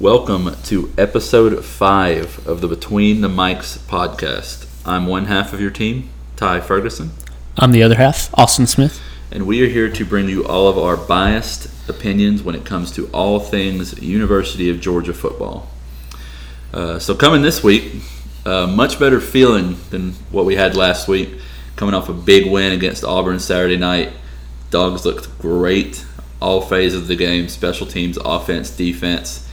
Welcome to episode five of the Between the Mics podcast. I'm one half of your team, Ty Ferguson, I'm the other half, Austin Smith. and we are here to bring you all of our biased opinions when it comes to all things University of Georgia football. Uh, so, coming this week, uh, much better feeling than what we had last week. Coming off a big win against Auburn Saturday night. Dogs looked great all phases of the game special teams, offense, defense.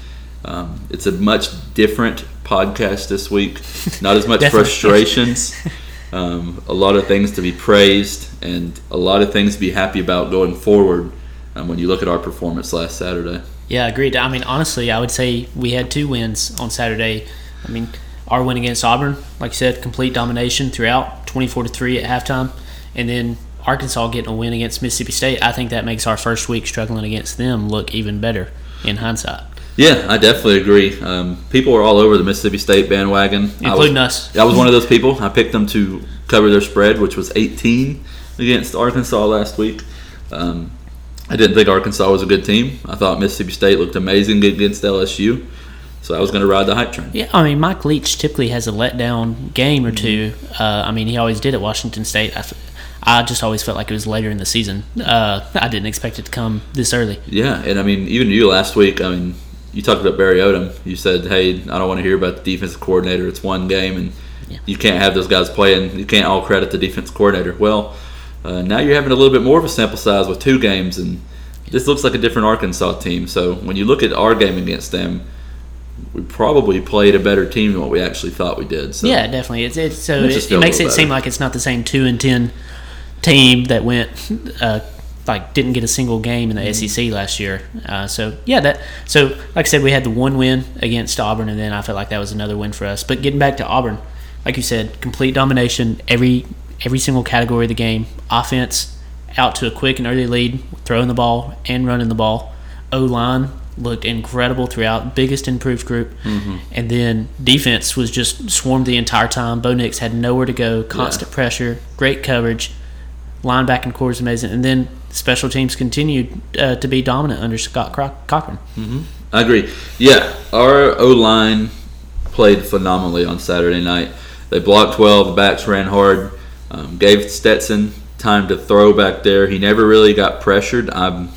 Um, it's a much different podcast this week. Not as much frustrations. Um, a lot of things to be praised and a lot of things to be happy about going forward um, when you look at our performance last Saturday. Yeah, agreed. I mean, honestly, I would say we had two wins on Saturday. I mean, our win against Auburn, like you said, complete domination throughout, 24 to 3 at halftime. And then Arkansas getting a win against Mississippi State. I think that makes our first week struggling against them look even better in hindsight, Yeah, I definitely agree. Um, people were all over the Mississippi State bandwagon, I including was, us. I was one of those people. I picked them to cover their spread, which was 18 against Arkansas last week. Um, I didn't think Arkansas was a good team. I thought Mississippi State looked amazing against LSU, so I was going to ride the hype train. Yeah, I mean, Mike Leach typically has a letdown game or two. Uh, I mean, he always did at Washington State. I just always felt like it was later in the season. Uh, I didn't expect it to come this early. Yeah, and I mean, even you last week. I mean, you talked about Barry Odom. You said, "Hey, I don't want to hear about the defensive coordinator. It's one game, and Yeah. you can't have those guys playing. You can't all credit the defense coordinator." Well, uh, now you're having a little bit more of a sample size with two games, and this looks like a different Arkansas team. So when you look at our game against them, we probably played a better team than what we actually thought we did. So Yeah, definitely. It's, it's so it, it makes it little seem like it's not the same two and ten team that went uh, like didn't get a single game in the Mm-hmm. SEC last year. Uh, so yeah, that so like I said, we had the one win against Auburn, and then I felt like that was another win for us. But getting back to Auburn, like you said, complete domination every every single category of the game. Offense out to a quick and early lead, throwing the ball and running the ball. O line looked incredible throughout, biggest improved group. And then defense was just swarmed the entire time. Bo Nix had nowhere to go, constant pressure, great coverage. Linebacking core is amazing. And then special teams continued uh, to be dominant under Scott Cro- Cochran. I agree. Yeah, our O line played phenomenally on Saturday night. They blocked well. The backs ran hard. Um, gave Stetson time to throw back there. He never really got pressured. I'm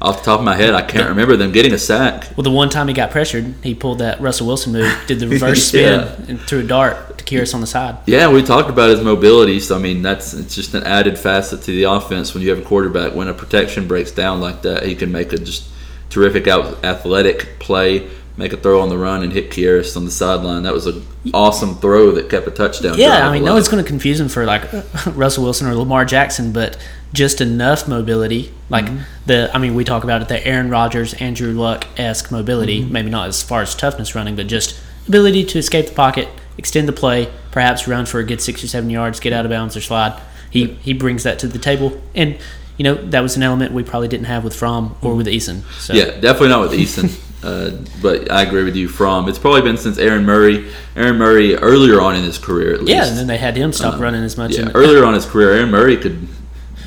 off the top of my head. I can't remember them getting a sack. Well, the one time he got pressured, he pulled that Russell Wilson move, did the reverse spin, Yeah. and threw a dart to Kearis on the side. Yeah, we talked about his mobility. So I mean, that's it's just an added facet to the offense when you have a quarterback. When a protection breaks down like that, he can make a just terrific out athletic play, make a throw on the run, and hit Kearis on the sideline. That was an awesome throw that kept a touchdown. Yeah, I mean, no one's going to confuse him for like Russell Wilson or Lamar Jackson, but just enough mobility. Like Mm-hmm. the, I mean, we talk about it the Aaron Rodgers, Andrew Luck esque mobility. Mm-hmm. Maybe not as far as toughness running, but just ability to escape the pocket, extend the play, perhaps run for a good six or seven yards, get out of bounds or slide. He he brings that to the table, and you know that was an element we probably didn't have with Fromm or with Eason. So Yeah, definitely not with Eason. uh, but I agree with you. From it's probably been since Aaron Murray. Aaron Murray earlier on in his career, at least. yeah, and then they had him stop running as much. Yeah, earlier on in his career, Aaron Murray could.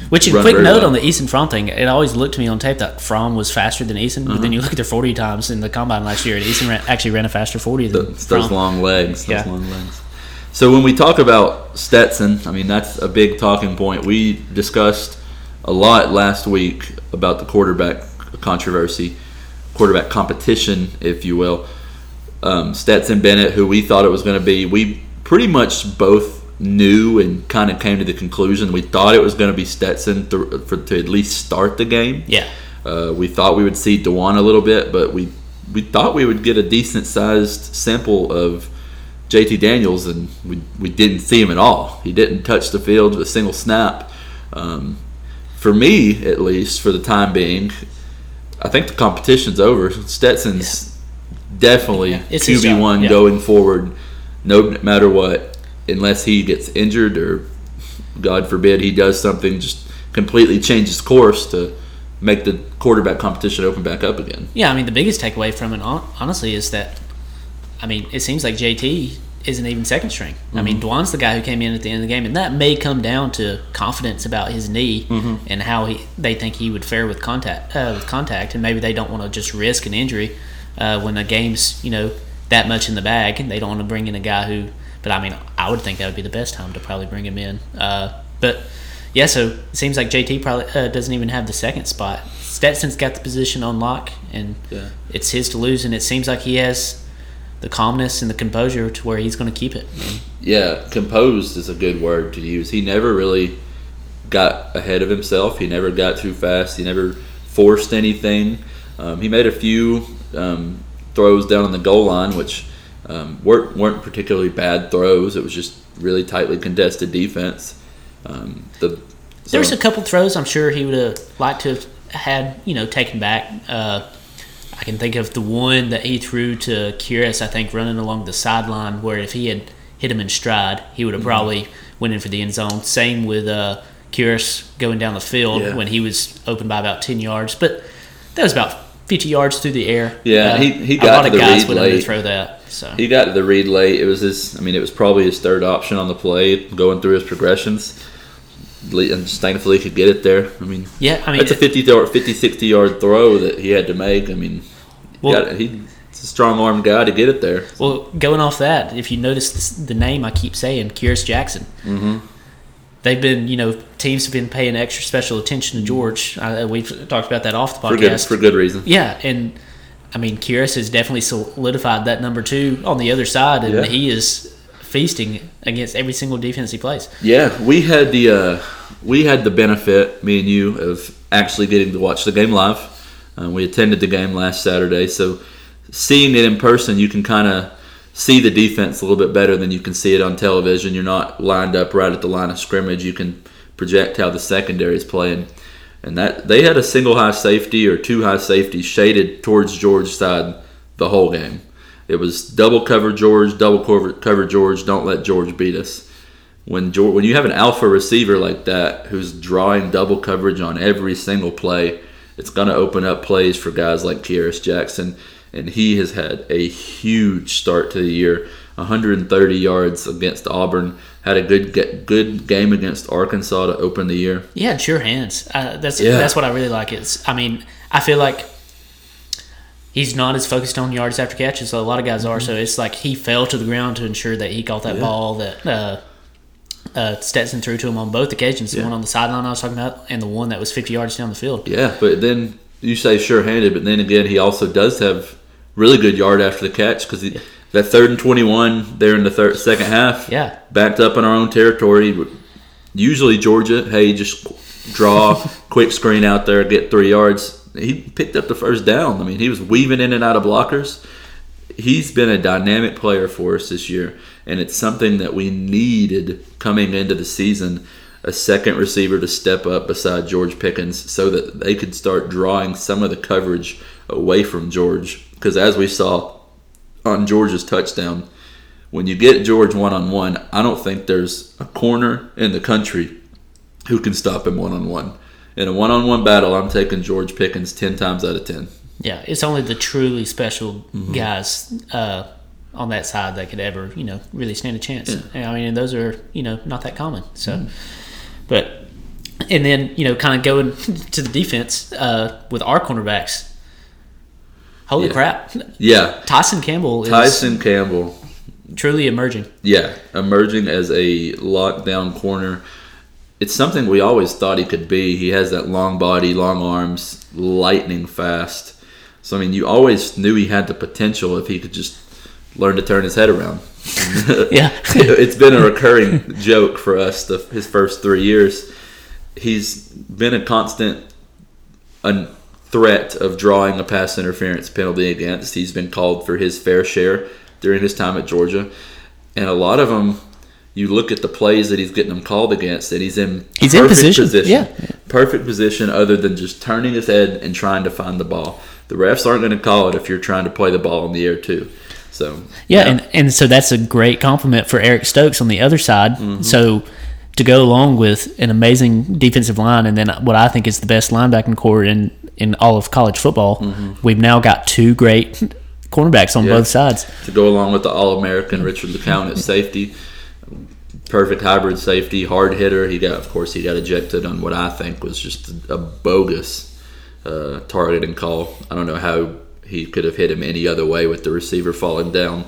Which, a quick note well. on the Eason Fromm thing, it always looked to me on tape that Fromm was faster than Eason, but Uh-huh. then you look at their 40 times in the combine last year, and Eason ran, actually ran a faster 40 than It's those long legs. Those Yeah. long legs. So when we talk about Stetson, I mean that's a big talking point. We discussed a lot last week about the quarterback controversy, quarterback competition, if you will. Um, Stetson Bennett, who we thought it was going to be, we pretty much both knew and kind of came to the conclusion we thought it was going to be Stetson th- for to at least start the game. Yeah. Uh, we thought we would see D'Wan a little bit, but we we thought we would get a decent sized sample of JT Daniels, and we, we didn't see him at all. He didn't touch the field with a single snap. Um, for me, at least, for the time being, I think the competition's over. Stetson's definitely Yeah, it's his QB one yeah. going forward, no matter what, unless he gets injured or, God forbid, he does something just completely changes course to make the quarterback competition open back up again. Yeah, I mean, the biggest takeaway from it, honestly, is that, I mean, it seems like JT isn't even second string. I mean, D'Wan's the guy who came in at the end of the game, and that may come down to confidence about his knee and how he they think he would fare with contact, uh, with contact, and maybe they don't want to just risk an injury. uh, when a game's you know that much in the bag, and they don't want to bring in a guy who. But I mean, I would think that would be the best time to probably bring him in. Uh, but yeah, so it seems like JT probably uh, doesn't even have the second spot. Stetson's got the position on lock, and Yeah. it's his to lose. And it seems like he has the calmness and the composure to where he's going to keep it. Yeah, composed is a good word to use. He never really got ahead of himself. He never got too fast. He never forced anything. Um, he made a few um, throws down on the goal line, which um, weren't weren't particularly bad throws. It was just really tightly contested defense. Um, the There was a couple throws I'm sure he would have liked to have had, you know, taken back. Uh, I can think of the one that he threw to Kearis, I think, running along the sideline, where if he had hit him in stride, he would have Mm-hmm. probably went in for the end zone. Same with uh, Kearis going down the field Yeah. when he was open by about 10 yards. But that was about 50 yards through the air. Yeah, Uh, he- he a got lot to of the guys would late. underthrow that. So He got to the read late. It was his. I mean, it was probably his third option on the play, going through his progressions. And thankfully, he could get it there. I mean, yeah, I mean, That's a 50, yard, 50 60 yard throw that he had to make. I mean, Well- got, he, he's a strong arm guy to get it there. Well, going off that, if you notice this, the name I keep saying, Kearis Jackson, mm-hmm. they've been, you know, teams have been paying extra special attention to George. Uh, we've talked about that off the For good, podcast. for good reason. yeah, and I mean, Kearis has definitely solidified that number two on the other side, and Yeah. he is feasting against every single defense he plays. Yeah, we had the uh, we had the benefit, me and you, of actually getting to watch the game live. Uh, we attended the game last Saturday, so seeing it in person, you can kind of see the defense a little bit better than you can see it on television. You're not lined up right at the line of scrimmage. You can project how the secondary is playing, and that they had a single high safety or two high safeties shaded towards George's side the whole game. It was double cover George, double cover, cover George. Don't let George beat us when George, when you have an alpha receiver like that who's drawing double coverage on every single play, it's going to open up plays for guys like Kearis Jackson, and he has had a huge start to the year. 130 yards against Auburn. Had a good ge- good game against Arkansas to open the year. Yeah, it's sure hands. Uh, that's Yeah. that's what I really like. It's I mean I feel like he's not as focused on yards after catches. So a lot of guys are. So it's like he fell to the ground to ensure that he caught that Yeah. ball that uh, uh, Stetson threw to him on both occasions. The Yeah. one on the sideline I was talking about, and the one that was 50 yards down the field. Yeah, but then you say sure-handed, but then again, he also does have really good yard after the catch because that third and twenty-one there in the third second half. Yeah. backed up in our own territory. Usually Georgia, hey, just draw, quick screen out there, get three yards. He picked up the first down. I mean, he was weaving in and out of blockers. He's been a dynamic player for us this year, and it's something that we needed coming into the season. A second receiver to step up beside George Pickens so that they could start drawing some of the coverage away from George. Because as we saw on George's touchdown, when you get George one on one, I don't think there's a corner in the country who can stop him one on one. In a one on one battle, I'm taking George Pickens 10 times out of 10. Yeah, it's only the truly special Mm-hmm. guys uh, on that side that could ever, you know, really stand a chance. And, I mean, and those are, you know, not that common. So, Mm-hmm. but, and then, you know, kind of going to the defense uh, with our cornerbacks. Holy Yeah. crap. Yeah, Tyson Campbell is Tyson Campbell, truly emerging. yeah, emerging as a lockdown corner. It's something we always thought he could be. He has that long body, long arms, lightning fast. So, I mean, you always knew he had the potential if he could just learn to turn his head around. Yeah. it's been a recurring joke for us the, his first three years. He's been a constant a threat of drawing a pass interference penalty against. He's been called for his fair share during his time at Georgia, and a lot of them. You look at the plays that he's getting them called against, and he's in He's in perfect position, yeah. perfect position, other than just turning his head and trying to find the ball. The refs aren't going to call it if you're trying to play the ball in the air too. So Yeah, and, and so that's a great compliment for Eric Stokes on the other side. Mm-hmm. So to go along with an amazing defensive line and then what I think is the best linebacking core in, in all of college football, we've now got two great cornerbacks on Mm-hmm. Yeah. both sides. to go along with the All American Richard LeCounte at safety. Perfect hybrid safety, hard hitter. He got, of course, he got ejected on what I think was just a, bogus uh, targeting call. I don't know how he could have hit him any other way with the receiver falling down.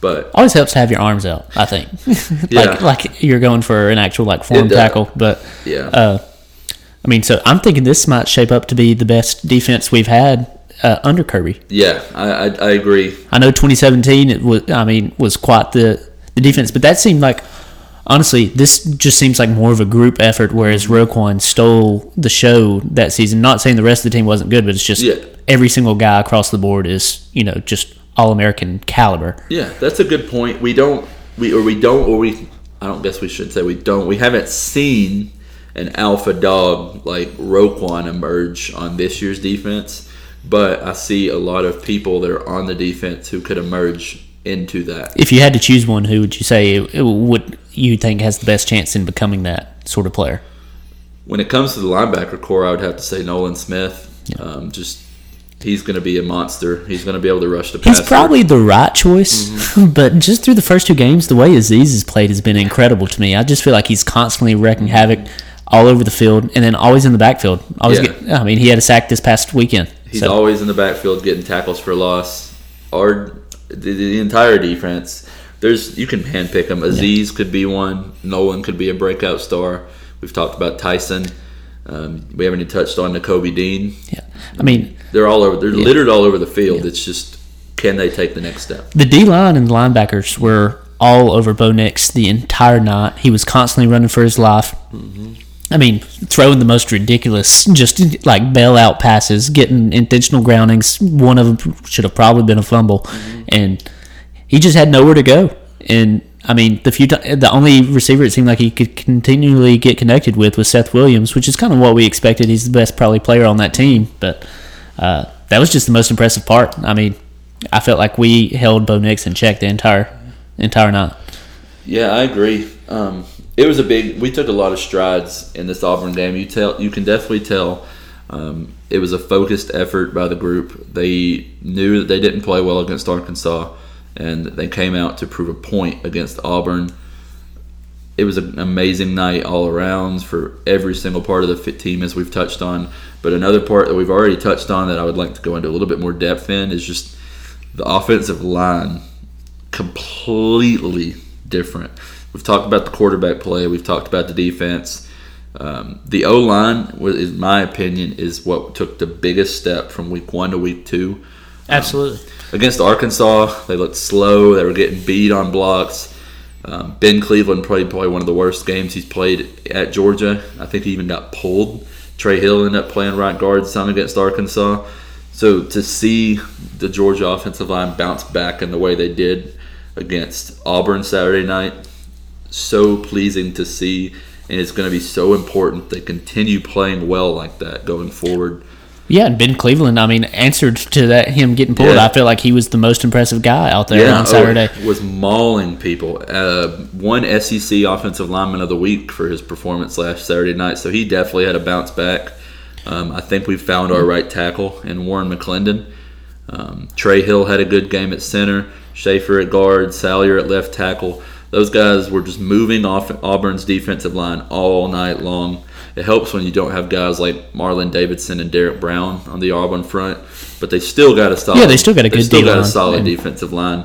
But Always helps to have your arms out. I think, Yeah. like like you're going for an actual like form tackle. But yeah, uh, I mean, so I'm thinking this might shape up to be the best defense we've had uh, under Kirby. yeah, I, I I agree. I know 2017 it was I mean was quite the the defense, but that seemed like honestly this just seems like more of a group effort. Whereas Roquan stole the show that season. Not saying the rest of the team wasn't good, but it's just Yeah. every single guy across the board is you know just all American caliber. Yeah, that's a good point. We don't we or we don't or we I don't guess we should say we don't. We haven't seen an alpha dog like Roquan emerge on this year's defense, but I see a lot of people that are on the defense who could emerge into that. If you had to choose one, who would you say it, it would you think has the best chance in becoming that sort of player? When it comes to the linebacker core, I would have to say Nolan Smith. Um, just he's going to be a monster. He's going to be able to rush the pass. He's probably the right choice, Mm-hmm. but just through the first two games, the way Azeez has played has been incredible to me. I just feel like he's constantly wrecking havoc all over the field, and then always in the backfield. Always, Yeah. get, I mean, he had a sack this past weekend. He's so, always in the backfield getting tackles for loss. Our the, the entire defense. There's you can handpick them. Azeez could be one. Nolan could be a breakout star. We've talked about Tyson. Um, we haven't even touched on Nakobe Dean. yeah. I mean, They're all over. They're littered all over the field. It's just can they take the next step? the D line and the linebackers were all over Bo Nix the entire night. He was constantly running for his life. I mean, throwing the most ridiculous, just like bailout passes, getting intentional groundings. One of them should have probably been a fumble, and he just had nowhere to go. And I mean, the few the only receiver it seemed like he could continually get connected with was Seth Williams, which is kind of what we expected. He's the best probably player on that team, but uh, that was just the most impressive part. I mean, I felt like we held Bo Nix in check the entire entire night. Yeah, I agree. Um, it was a big. We took a lot of strides in this Auburn game. You tell. You can definitely tell. Um, it was a focused effort by the group. They knew that they didn't play well against Arkansas, and they came out to prove a point against Auburn. It was an amazing night all around for every single part of the team, as we've touched on. But another part that we've already touched on that I would like to go into a little bit more depth in is just the offensive line completely different. We've talked about the quarterback play. We've talked about the defense. Um, the O line, in my opinion, is what took the biggest step from week one to week two. Absolutely. Against Arkansas, they looked slow. They were getting beat on blocks. Um, ben Cleveland played probably one of the worst games he's played at Georgia. I think he even got pulled. Trey Hill ended up playing right guard some against Arkansas. So to see the Georgia offensive line bounce back in the way they did against Auburn Saturday night, so pleasing to see. And it's going to be so important they continue playing well like that going forward. Yeah, and Ben Cleveland, I mean, answered to that him getting pulled. Yeah. I feel like he was the most impressive guy out there on oh, Saturday. was mauling people. Uh, won SEC Offensive Lineman of the Week for his performance last Saturday night, so he definitely had a bounce back. Um, I think we found our right tackle in Warren McClendon. Um, Trey Hill had a good game at center. Shaffer at guard. Salyer at left tackle. Those guys were just moving off Auburn's defensive line all night long. It helps when you don't have guys like Marlon Davidson and Derrick Brown on the Auburn front, but they still got a solid. Yeah, they still got a good. they still got a solid And- defensive line.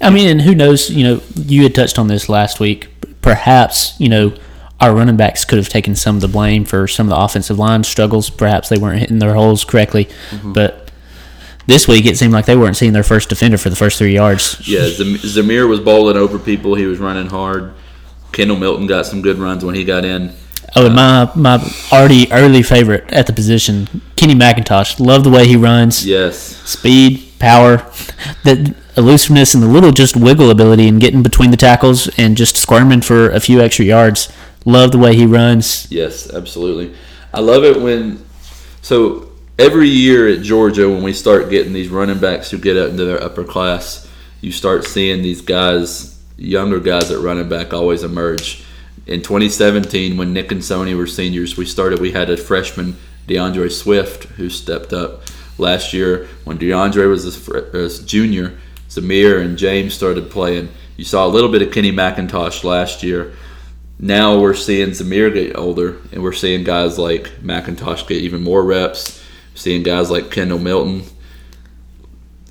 I mean, and who knows? You know, you had touched on this last week. Perhaps you know our running backs could have taken some of the blame for some of the offensive line struggles. Perhaps they weren't hitting their holes correctly, Mm-hmm. but this week it seemed like they weren't seeing their first defender for the first three yards. Yeah, Zam- Zamir was bowling over people. He was running hard. Kendall Milton got some good runs when he got in. Oh, and my my already early favorite at the position, Kenny McIntosh. Love the way he runs. Yes, speed, power, that elusiveness, and the little just wiggle ability and getting between the tackles and just squirming for a few extra yards. Love the way he runs. yes, absolutely. I love it when. So every year at Georgia, when we start getting these running backs who get up into their upper class, you start seeing these guys, younger guys at running back, always emerge. In 2017, when Nick and Sony were seniors, we started. We had a freshman, D'Andre Swift, who stepped up last year. When D'Andre was a, junior, Zamir and James started playing. You saw a little bit of Kenny McIntosh last year. Now we're seeing Zamir get older, and we're seeing guys like McIntosh get even more reps. Seeing guys like Kendall Milton.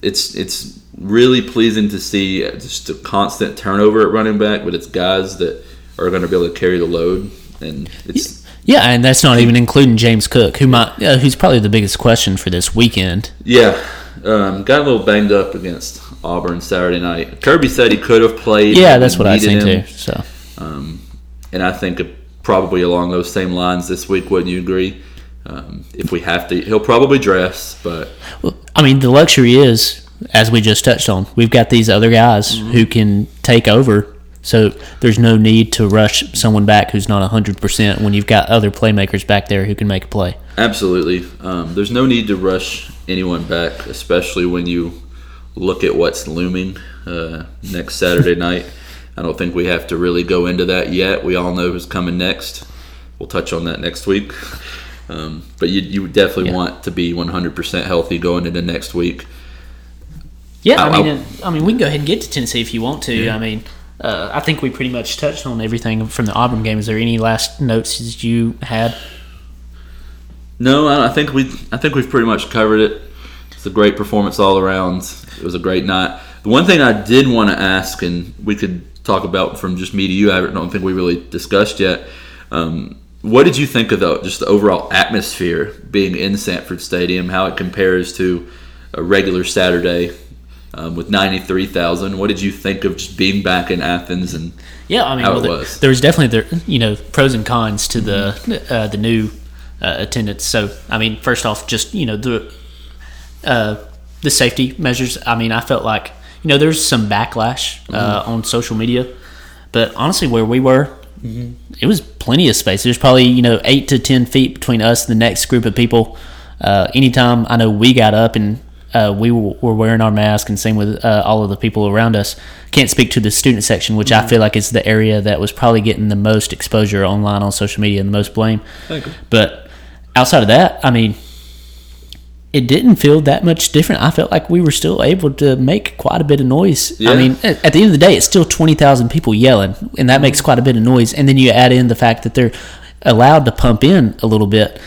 it's it's really pleasing to see just a constant turnover at running back, but it's guys that are going to be able to carry the load, and it's Yeah, and that's not even including James Cook, who might, uh, who's probably the biggest question for this weekend. yeah. Um, got a little banged up against Auburn Saturday night. Kirby said he could have played. Yeah, that's what I think him. too. So Um, and I think probably along those same lines this week. Wouldn't you agree? Um, if we have to, he'll probably dress, but Well, I mean, the luxury is, as we just touched on, we've got these other guys who can take over. So there's no need to rush someone back who's not 100% when you've got other playmakers back there who can make a play. Absolutely. Um, there's no need to rush anyone back, especially when you look at what's looming uh, next Saturday night. I don't think we have to really go into that yet. We all know who's coming next. We'll touch on that next week. Um, but you, you definitely Yeah. want to be 100% healthy going into next week. Yeah, I- I mean, I- I mean, we can go ahead and get to Tennessee if you want to. I mean, uh, I think we pretty much touched on everything from the Auburn game. Is there any last notes that you had? No, I I think we I think we've pretty much covered it. It's a great performance all around. It was a great night. The one thing I did want to ask, and we could talk about from just me to you, I don't think we really discussed yet. Um, what did you think of the just the overall atmosphere being in Sanford Stadium? How it compares to a regular Saturday um, with ninety three thousand? What did you think of just being back in Athens and Yeah, I mean, well, there, was. there was definitely the you know pros and cons to the uh, the new uh, attendance. So I mean, first off, just you know the uh, the safety measures. I mean, I felt like you know there's some backlash uh, on social media, but honestly, where we were, it was plenty of space. There's probably you know eight to ten feet between us and the next group of people. Uh, anytime I know we got up and uh, we were were wearing our mask, and same with uh, all of the people around us. Can't speak to the student section, which I feel like is the area that was probably getting the most exposure online on social media and the most blame. But outside of that, I mean, it didn't feel that much different. I felt like we were still able to make quite a bit of noise. Yeah. I mean, at the end of the day, it's still 20,000 people yelling, and that makes quite a bit of noise. And then you add in the fact that they're allowed to pump in a little bit.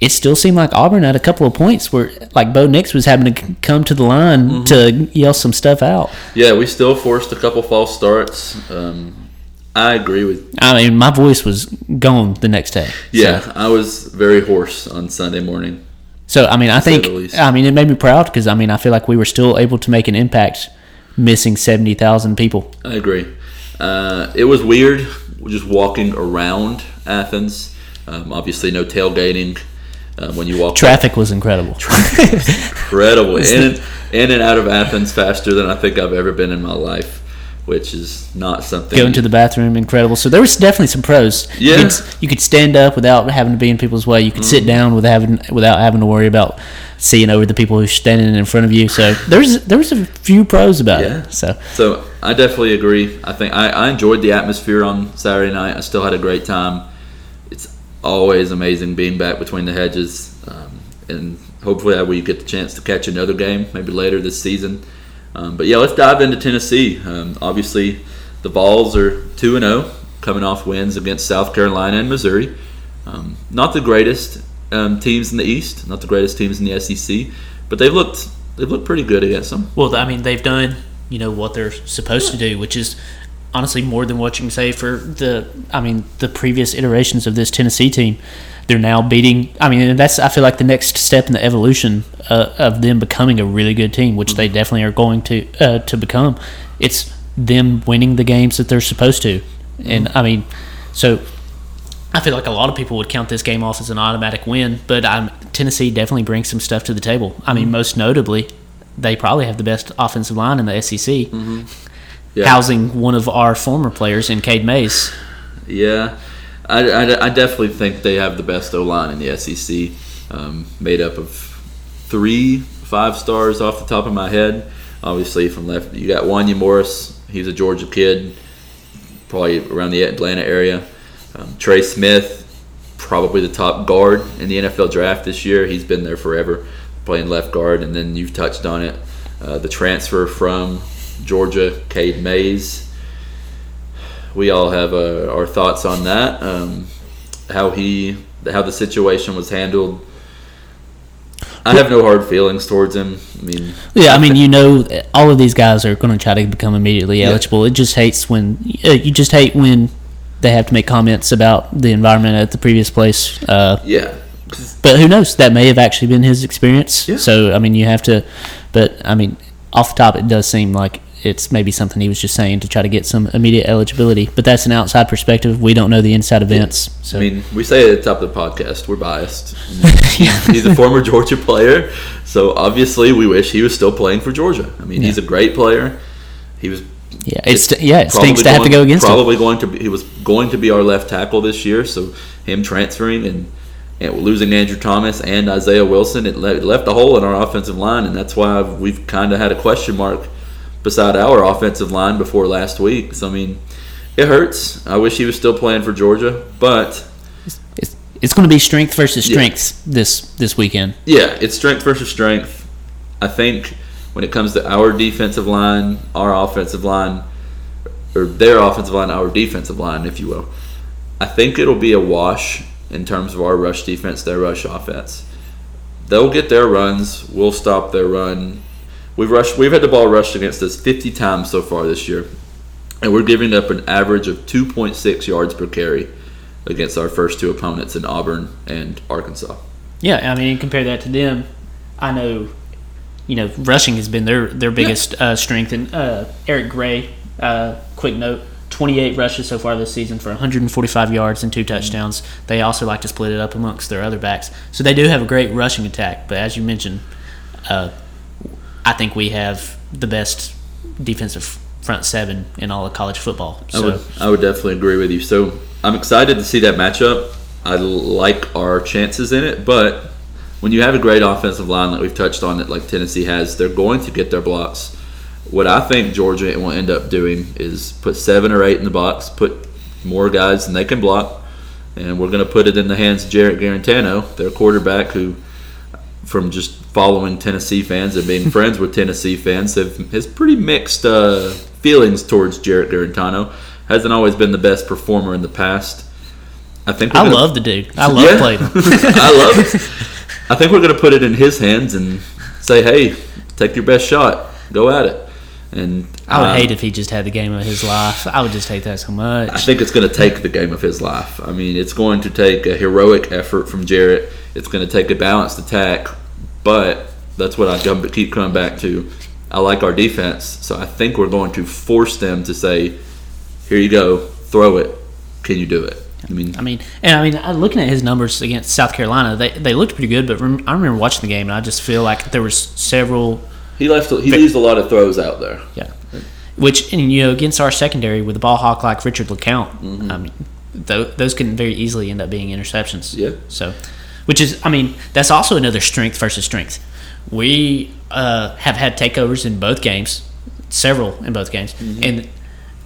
It still seemed like Auburn had a couple of points where, like, Bo Nix was having to come to the line to yell some stuff out. yeah, we still forced a couple false starts. Um, I agree with I mean, my voice was gone the next day. Yeah, I was very hoarse on Sunday morning. So I mean, I think. I mean it made me proud because I mean I feel like we were still able to make an impact, missing seventy thousand people. I agree. Uh, it was weird just walking around Athens. Um, obviously, no tailgating. Uh, when you walk Traffic was incredible. incredible in in and out of Athens faster than I think I've ever been in my life, which is not something. Going to the bathroom, incredible. So there was definitely some pros. Yeah. you could, you could stand up without having to be in people's way. You could Mm. sit down without having without having to worry about seeing over the people who's standing in front of you. So there's there was a few pros about Yeah. it. So So I definitely agree. I think I, I enjoyed the atmosphere on Saturday night. I still had a great time. It's always amazing being back between the hedges, um, and hopefully we get the chance to catch another game maybe later this season. Um, but yeah, let's dive into Tennessee. Um, obviously, the Vols are two and zero, coming off wins against South Carolina and Missouri. Um, not the greatest um, teams in the East, not the greatest teams in the SEC, but they've looked they've looked pretty good against them. Well, I mean, they've done you know what they're supposed to do, which is honestly more than what you can say for the. I mean, the previous iterations of this Tennessee team. They're now beating. I mean, that's I feel like the next step in the evolution uh, of them becoming a really good team, which they definitely are going to uh, to become. It's them winning the games that they're supposed to, and I mean, so I feel like a lot of people would count this game off as an automatic win, but um, Tennessee definitely brings some stuff to the table. I mean, most notably, they probably have the best offensive line in the SEC, Yeah. housing one of our former players in Cade Mays. Yeah, I, I, I definitely think they have the best O line in the SEC, um, made up of three five stars off the top of my head. Obviously, from left, you got Wanya Morris. He's a Georgia kid, probably around the Atlanta area. Um, Trey Smith, probably the top guard in the NFL draft this year. He's been there forever, playing left guard. And then you've touched on it, uh, the transfer from Georgia, Cade Mays we all have uh, our thoughts on that. Um, how he, how the situation was handled. I have no hard feelings towards him. I mean, Yeah, I mean, you know, all of these guys are going to try to become immediately eligible. It just hates when uh, you just hate when they have to make comments about the environment at the previous place. Uh, yeah, but who knows? That may have actually been his experience. Yeah. So I mean, you have to. But I mean, off the top, it does seem like it's maybe something he was just saying to try to get some immediate eligibility. But that's an outside perspective. We don't know the inside events. So I mean, we say at the top of the podcast, we're biased. He's, he's a former Georgia player, so obviously we wish he was still playing for Georgia. I mean, he's a great player. He was yeah, it's yeah, it stinks to have to go against him. Probably going to be, he was going to be our left tackle this year, so him transferring and, and losing Andrew Thomas and Isaiah Wilson, it left a hole in our offensive line, and that's why we've kind of had a question mark beside our offensive line before last week. So I mean, it hurts. I wish he was still playing for Georgia, but It's, it's going to be strength versus Yeah. strength this this weekend. yeah, it's strength versus strength. I think when it comes to our defensive line, our offensive line, or their offensive line, our defensive line, if you will, I think it'll be a wash in terms of our rush defense, their rush offense. They'll get their runs. We'll stop their run. We've rushed. We've had the ball rushed against us 50 times so far this year, and we're giving up an average of 2.6 yards per carry against our first two opponents in Auburn and Arkansas. Yeah, I mean, compare that to them. I know, you know, rushing has been their their biggest uh, strength. And uh, Eric Gray, uh, quick note: twenty eight rushes so far this season for one hundred and forty five yards and two touchdowns. They also like to split it up amongst their other backs, so they do have a great rushing attack. But as you mentioned, uh, I think we have the best defensive front seven in all of college football. I would, I would definitely agree with you. So I'm excited to see that matchup. I like our chances in it, but when you have a great offensive line that we've touched on that like Tennessee has, they're going to get their blocks. What I think Georgia will end up doing is put seven or eight in the box, put more guys than they can block, and we're going to put it in the hands of Jarrett Guarantano, their quarterback, who, from just following Tennessee fans and being friends with Tennessee fans, have has pretty mixed uh, feelings towards Jarrett Guarantano. Hasn't always been the best performer in the past. I think I gonna- love the dude. I love Yeah. playing him. I love it. I think we're going to put it in his hands and say, "Hey, take your best shot, go at it." And I would um, hate if he just had the game of his life. I would just hate that so much. I think it's going to take the game of his life. I mean, it's going to take a heroic effort from Jarrett. It's going to take a balanced attack, but that's what I keep coming back to. I like our defense, so I think we're going to force them to say, "Here you go, throw it. Can you do it?" I mean, I mean, and I mean, looking at his numbers against South Carolina, they, they looked pretty good. But rem- I remember watching the game, and I just feel like there was several, he left. He leaves a lot of throws out there. yeah, which and you know against our secondary with a ball hawk like Richard LeCounte, Mm-hmm. I mean, th- those can very easily end up being interceptions. Yeah. So, which is, I mean, that's also another strength versus strength. We uh, have had takeovers in both games, several in both games, Mm-hmm. and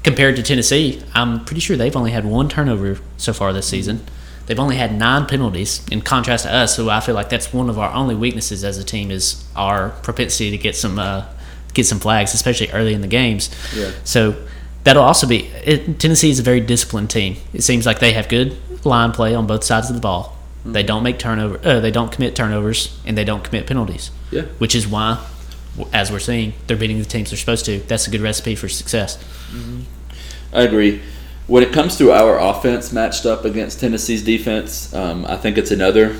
compared to Tennessee, I'm pretty sure they've only had one turnover so far this season. They've only had nine penalties. In contrast to us, who I feel like that's one of our only weaknesses as a team is our propensity to get some uh, get some flags, especially early in the games. Yeah. So that'll also be it, Tennessee is a very disciplined team. It seems like they have good line play on both sides of the ball. They don't make turnover. Uh, they don't commit turnovers, and they don't commit penalties. Yeah. Which is why, as we're seeing, they're beating the teams they're supposed to. That's a good recipe for success. I agree. When it comes to our offense matched up against Tennessee's defense, um, I think it's another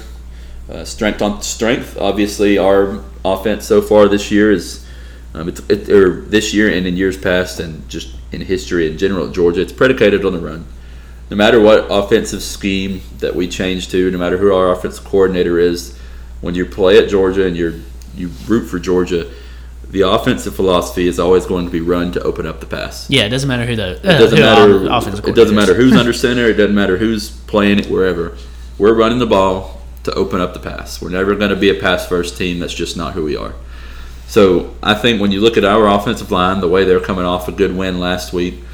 uh, strength on strength. Obviously, our offense so far this year is, um, it's, it, or this year and in years past, and just in history in general Georgia, it's predicated on the run. No matter what offensive scheme that we change to, no matter who our offensive coordinator is, when you play at Georgia and you're you root for Georgia, the offensive philosophy is always going to be run to open up the pass. Yeah, it doesn't matter who the It uh, doesn't matter. offensive It doesn't matter who's under center. It doesn't matter who's playing it wherever. We're running the ball to open up the pass. We're never going to be a pass first team. That's just not who we are. So I think when you look at our offensive line, the way they're coming off a good win last week,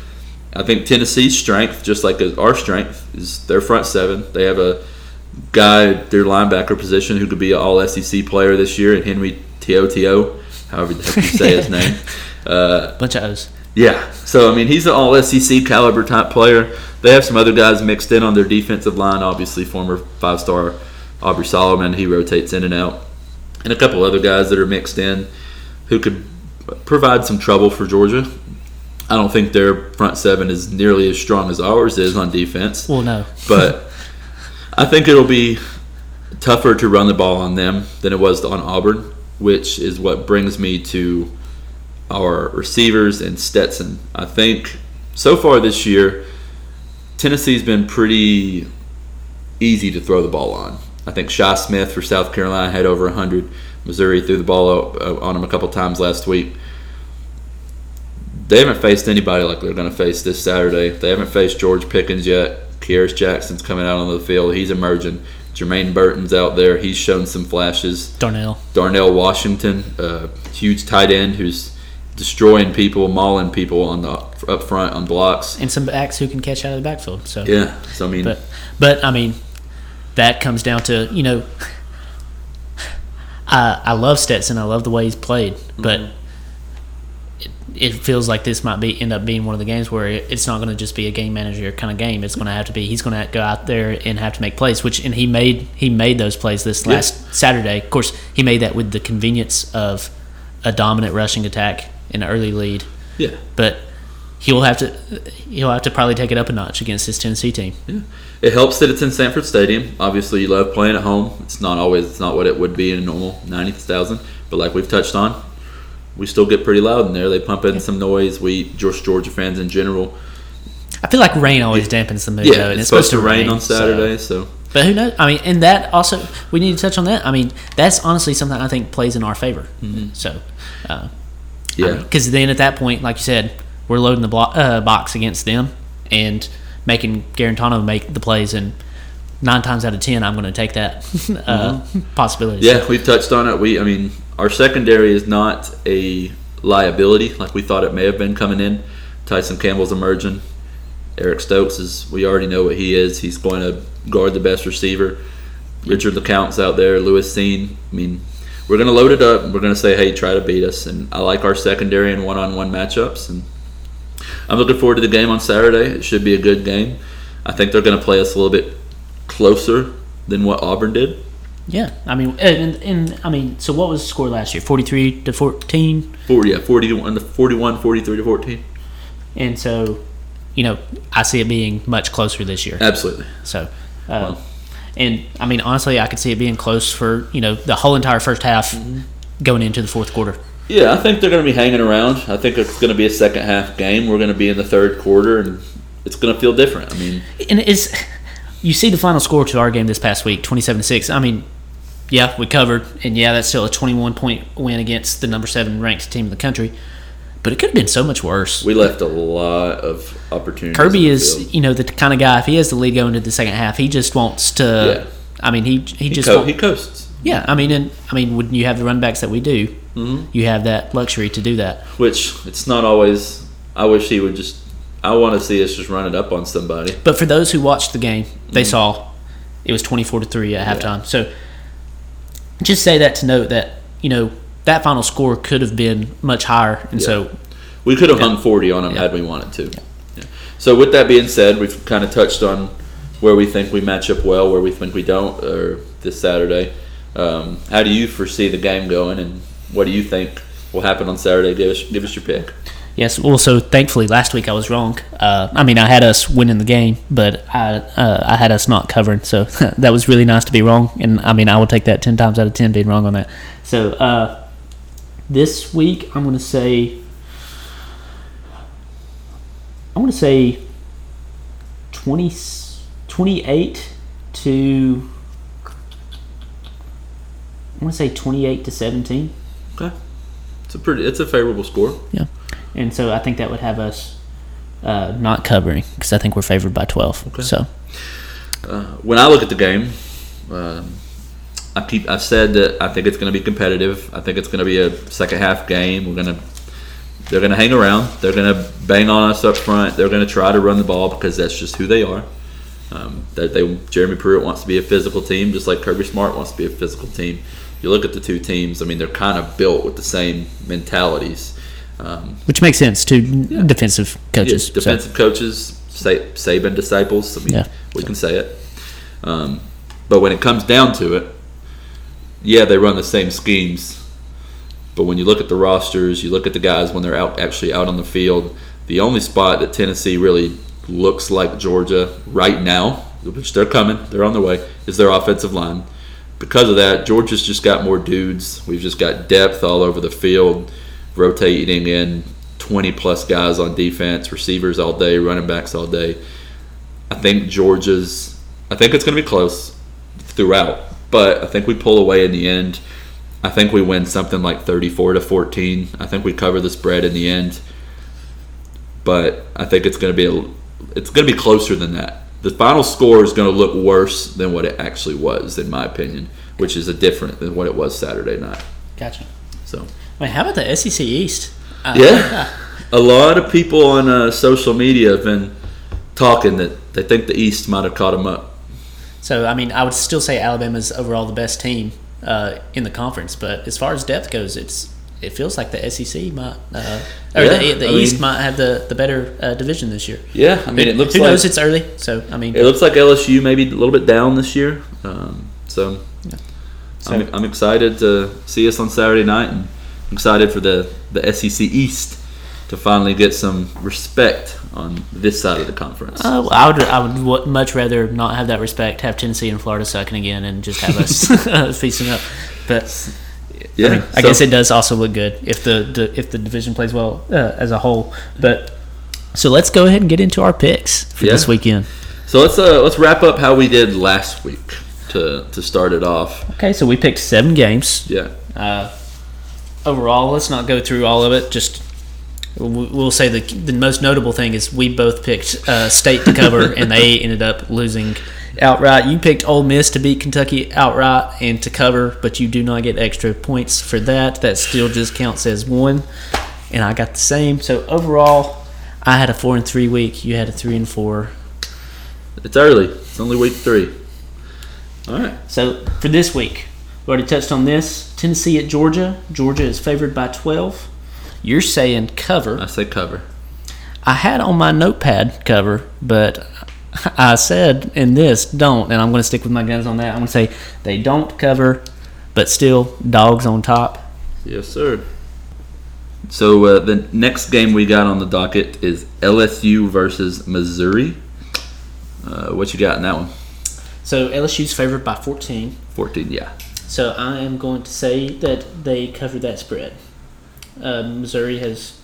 I think Tennessee's strength, just like our strength, is their front seven. They have a guy, their linebacker position, who could be an All SEC player this year, and Henry Tio however the heck you say his name. Uh, bunch of O's. yeah. So I mean, he's an all SEC caliber type player. They have some other guys mixed in on their defensive line. Obviously, former five star Aubrey Solomon. He rotates in and out. and a couple other guys that are mixed in who could provide some trouble for Georgia. I don't think their front seven is nearly as strong as ours is on defense. Well, no. but I think it'll be tougher to run the ball on them than it was on Auburn, which is what brings me to our receivers and Stetson. I think so far this year, Tennessee's been pretty easy to throw the ball on. I think Shi Smith for South Carolina had over 100. Missouri threw the ball uh, on him a couple times last week. They haven't faced anybody like they're going to face this Saturday. They haven't faced George Pickens yet. Kearis Jackson's coming out on the field. He's emerging. Jermaine Burton's out there. He's shown some flashes. Darnell. Darnell Washington, uh, huge tight end who's destroying people, mauling people on the up front on blocks. And some backs who can catch out of the backfield. So Yeah, so I mean, But but I mean, that comes down to you know. I I love Stetson. I love the way he's played, but it, it feels like this might be end up being one of the games where it's not going to just be a game manager kind of game. It's going to have to be he's going to go out there and have to make plays. Which and he made he made those plays this last Saturday. Of course, he made that with the convenience of a dominant rushing attack in an early lead, yeah, but. He'll have to. He'll have to probably take it up a notch against this Tennessee team. yeah. It helps that it's in Sanford Stadium. Obviously, you love playing at home. It's not always it's not what it would be in a normal ninety thousand, but like we've touched on, we still get pretty loud in there. They pump in some noise. We Georgia Georgia fans in general. I feel like rain always dampens the mood, Yeah, though, and it's, supposed, to rain, on Saturday, so, But who knows? I mean, and that also we need to touch on that. I mean, that's honestly something I think plays in our favor. So, uh, yeah, because then at that point, like you said, we're loading the blo- uh, box against them and making Guarantano make the plays, and nine times out of ten, I'm going to take that uh, possibility. Yeah, we've touched on it. We, I mean, our secondary is not a liability like we thought it may have been coming in. Tyson Campbell's emerging. Eric Stokes is. We already know what he is. He's going to guard the best receiver. Richard LeCounte's out there. Lewis Cine. I mean, we're going to load it up. We're going to say, hey, try to beat us. And I like our secondary and one-on-one matchups. And I'm looking forward to the game on Saturday. It should be a good game. I think they're going to play us a little bit closer than what Auburn did. Yeah. I mean, and, and I mean, so what was the score last year? Forty-three to fourteen. 40, yeah, 41 to 41, 43 to 14. And so, you know, I see it being much closer this year. Absolutely. So, uh, and I mean, honestly, I could see it being close for you know the whole entire first half going into the fourth quarter. Yeah, I think they're going to be hanging around. I think it's going to be a second half game. We're going to be in the third quarter, and it's going to feel different. I mean, And it's you see the final score to our game this past week, twenty-seven to six. I mean, yeah, we covered, and yeah, that's still a twenty-one point win against the number seven ranked team in the country. But it could have been so much worse. we left a lot of opportunities. Kirby is, you know, the kind of guy. If he has the lead going into the second half, he just wants to. Yeah. I mean, he he he, just co- he coasts, yeah. I mean, and I mean, when you have the run backs that we do, Mm-hmm. you have that luxury to do that. which it's not always. I wish he would just. I want to see us just run it up on somebody. But for those who watched the game, they saw it was 24 to 3 at halftime. So just say that to note that, you know, that final score could have been much higher. And so, We could have hung 40 on them had we wanted to. Yeah. So with that being said, we've kind of touched on where we think we match up well, where we think we don't, or this Saturday. Um, how do you foresee the game going, and what do you think will happen on Saturday? Give us give us your pick. Yes, Also, thankfully last week I was wrong. Uh, I mean, I had us winning the game, but I, uh, I had us not covering. So that was really nice to be wrong. And I mean, I will take that 10 times out of 10 being wrong on that. So uh, this week, I'm going to say. I'm going to say 20, 28 to. I want to say 28 to 17. Okay, it's a pretty it's a favorable score. Yeah. And so I think that would have us uh, not covering because I think we're favored by 12. Okay. So, Uh, when I look at the game, um, I keep I've said that I think it's going to be competitive. I think it's going to be a second half game. We're going to they're going to hang around. They're going to bang on us up front. They're going to try to run the ball because that's just who they are. Um, that they Jeremy Pruitt wants to be a physical team, just like Kirby Smart wants to be a physical team. You look at the two teams. I mean, they're kind of built with the same mentalities. Um, which makes sense to defensive coaches. yeah, So- defensive coaches, Sa- Saban disciples. I mean, Yeah. we can say it. Um, but when it comes down to it, yeah, they run the same schemes, but when you look at the rosters, you look at the guys when they're out actually out on the field. The only spot that Tennessee really looks like Georgia right now, which they're coming, they're on their way, is their offensive line. Because of that, Georgia's just got more dudes. We've just got depth all over the field, rotating in 20 plus guys on defense, receivers all day, running backs all day. I think Georgia's, I think it's going to be close throughout, but I think we pull away in the end. I think we win something like 34 to 14. I think we cover the spread in the end, but I think it's going to be a, it's going to be closer than that. The final score is going to look worse than what it actually was, in my opinion, which is a different than what it was Saturday night. Gotcha. So Wait, how about the SEC East? Uh, yeah, a lot of people on uh, social media have been talking that they think the East might have caught them up. So I mean, I would still say Alabama's overall the best team uh, in the conference, but as far as depth goes, it's it feels like the SEC might uh, or Yeah, the, the East mean- might have the the better uh, division this year. Yeah, I mean, it looks Who like knows? It's early, so I mean, it looks like LSU maybe a little bit down this year. Um, so, So- I'm, I'm excited to see us on Saturday night, and I'm excited for the the SEC East to finally get some respect on this side of the conference. Uh, I would I would w- much rather not have that respect, have Tennessee and Florida sucking again, and just have us feasting up. But yeah, I, mean, I guess it does also look good if the, the if the division plays well uh, as a whole. But so let's go ahead and get into our picks for Yeah. this weekend. So let's uh, let's wrap up how we did last week to to start it off. Okay, so we picked seven games. Yeah, Uh, overall, let's not go through all of it. Just we- we'll say the the most notable thing is we both picked uh, state to cover, and they ended up losing outright. You picked Ole Miss to beat Kentucky outright and to cover, but you do not get extra points for that. That still just counts as one, and I got the same. So overall, I had a four and three week. You had a three and four. it's early. It's only week three. All right. So for this week, we already touched on this. Tennessee at Georgia. Georgia is favored by 12. You're saying cover. I say cover. I had on my notepad cover, but I said in this don't, and I'm going to stick with my guns on that. I'm going to say they don't cover, but still dogs on top. Yes, sir. So uh, the next game we got on the docket is LSU versus Missouri. Uh, what you got in that one? So LSU's favored by 14. 14, yeah. So I am going to say that they cover that spread. Uh, Missouri has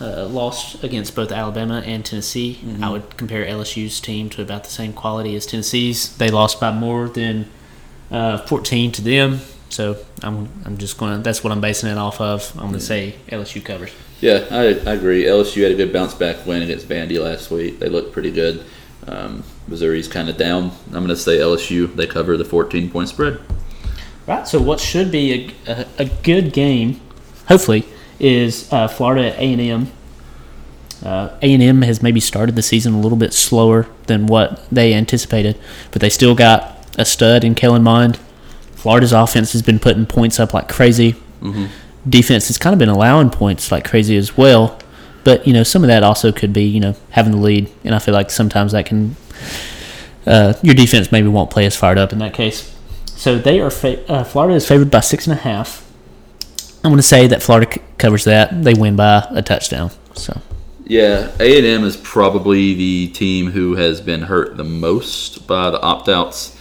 uh, lost against both Alabama and Tennessee. I would compare LSU's team to about the same quality as Tennessee's. They lost by more than uh, 14 to them. So I'm I'm just gonna that's what I'm basing it off of. I'm gonna say LSU covers. Yeah, I, I agree. LSU had a good bounce back win against Vandy last week. They looked pretty good. Um, Missouri's kind of down. I'm going to say LSU. They cover the 14 point spread. Right. So what should be a, a, a good game, hopefully, is uh, Florida at A and M. Uh, A and M has maybe started the season a little bit slower than what they anticipated, but they still got a stud in Kellen Mond. Florida's offense has been putting points up like crazy. Defense has kind of been allowing points like crazy as well. But you know, some of that also could be you know having the lead, and I feel like sometimes that can uh, your defense maybe won't play as fired up in that case. So they are fa- uh, Florida is favored by six and a half. I'm going to say that Florida c- covers that. They win by a touchdown. So Yeah, A&M is probably the team who has been hurt the most by the opt-outs.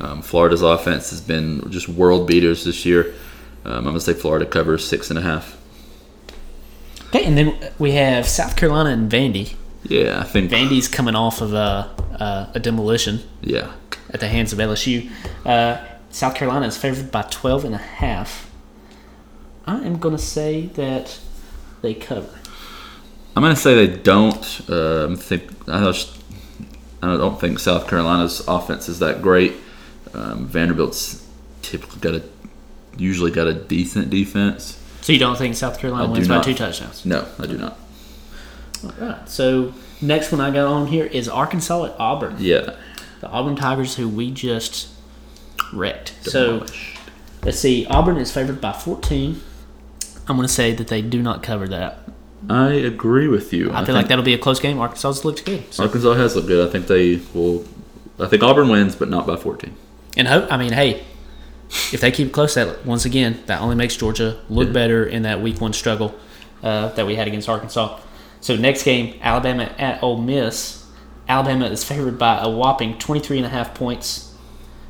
Um, Florida's offense has been just world beaters this year. Um, I'm going to say Florida covers six and a half. okay, and then we have South Carolina and Vandy. Yeah, I think. Vandy's coming off of a a, a demolition Yeah, at the hands of LSU. Uh, South Carolina is favored by 12 and a half. I am going to say that they cover. I'm going to say they don't. Um, think I don't, I don't think South Carolina's offense is that great. Um, Vanderbilt's typically got a usually got a decent defense. So you don't think South Carolina I wins by not. two touchdowns? No, I do not. All right. So next one I got on here is Arkansas at Auburn. Yeah. The Auburn Tigers, who we just wrecked. So let's see. Auburn is favored by 14. I'm going to say that they do not cover that. I agree with you. I, feel think like that'll be a close game. Arkansas looks good. So, Arkansas has looked good. I think they will. I think Auburn wins, but not by 14. and hope. I mean, hey, if they keep it close, that once again that only makes Georgia look Yeah. better in that Week One struggle uh, that we had against Arkansas. So next game, Alabama at Ole Miss. Alabama is favored by a whopping 23 and a half points,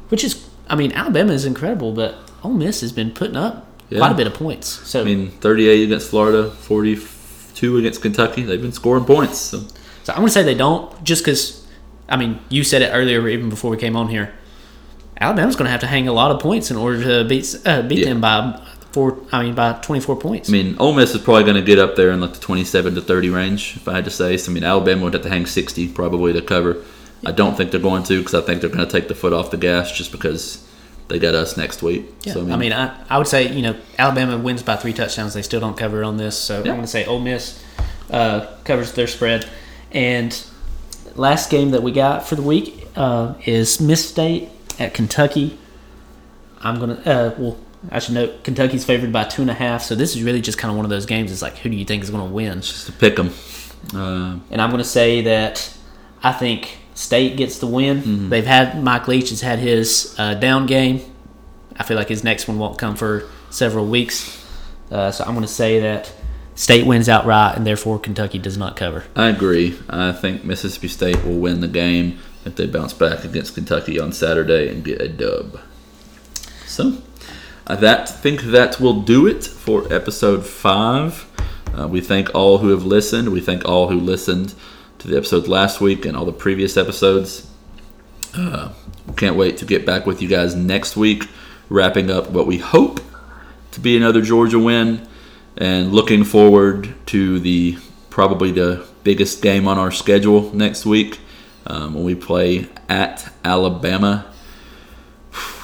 which is, I mean, Alabama is incredible, but Ole Miss has been putting up Yeah. quite a bit of points. So I mean, 38 against Florida, 42 against Kentucky. They've been scoring points. So So I'm going to say they don't, just because, I mean, you said it earlier, even before we came on here. Alabama's going to have to hang a lot of points in order to beat uh, beat Yeah. them by four. I mean, by 24 points. I mean, Ole Miss is probably going to get up there in like the 27 to 30 range, if I had to say. So, I mean, Alabama would have to hang 60 probably to cover. I don't think they're going to because I think they're going to take the foot off the gas just because they got us next week. yeah. So, I mean, I, I would say you know Alabama wins by three touchdowns. They still don't cover on this, so Yeah. I'm going to say Ole Miss uh, covers their spread. And last game that we got for the week uh, is Miss State at Kentucky. I'm gonna uh, well. I should note Kentucky's favored by two and a half, so this is really just kind of one of those games. It's like, who do you think is going to win? just to pick them. Uh, and I'm going to say that I think State gets the win. Mm-hmm. They've had Mike Leach has had his uh, down game. I feel like his next one won't come for several weeks, uh, so I'm going to say that State wins outright, and therefore Kentucky does not cover. I agree. I think Mississippi State will win the game if they bounce back against Kentucky on Saturday and get a dub. So, I that think that will do it for episode five. Uh, we thank all who have listened. We thank all who listened to the episode last week and all the previous episodes. Uh, can't wait to get back with you guys next week, wrapping up what we hope to be another Georgia win, and looking forward to the probably the biggest game on our schedule next week um, when we play at Alabama.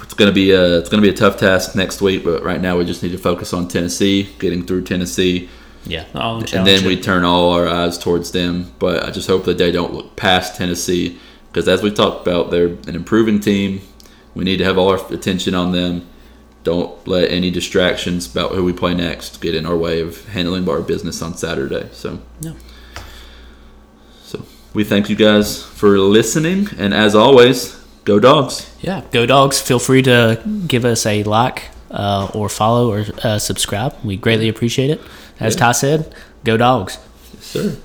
It's gonna be a it's gonna be a tough task next week, but right now we just need to focus on Tennessee, getting through Tennessee, Yeah, and then we turn all our eyes towards them. But I just hope that they don't look past Tennessee because, as we talked about, they're an improving team. We need to have all our attention on them. Don't let any distractions about who we play next get in our way of handling our business on Saturday. So, yeah. so we thank you guys for listening, and as always, go dogs. Yeah, go dogs. Feel free to give us a like uh, or follow or uh, subscribe. We greatly appreciate it. As Yeah. Ty said, go dogs. Yes, sir.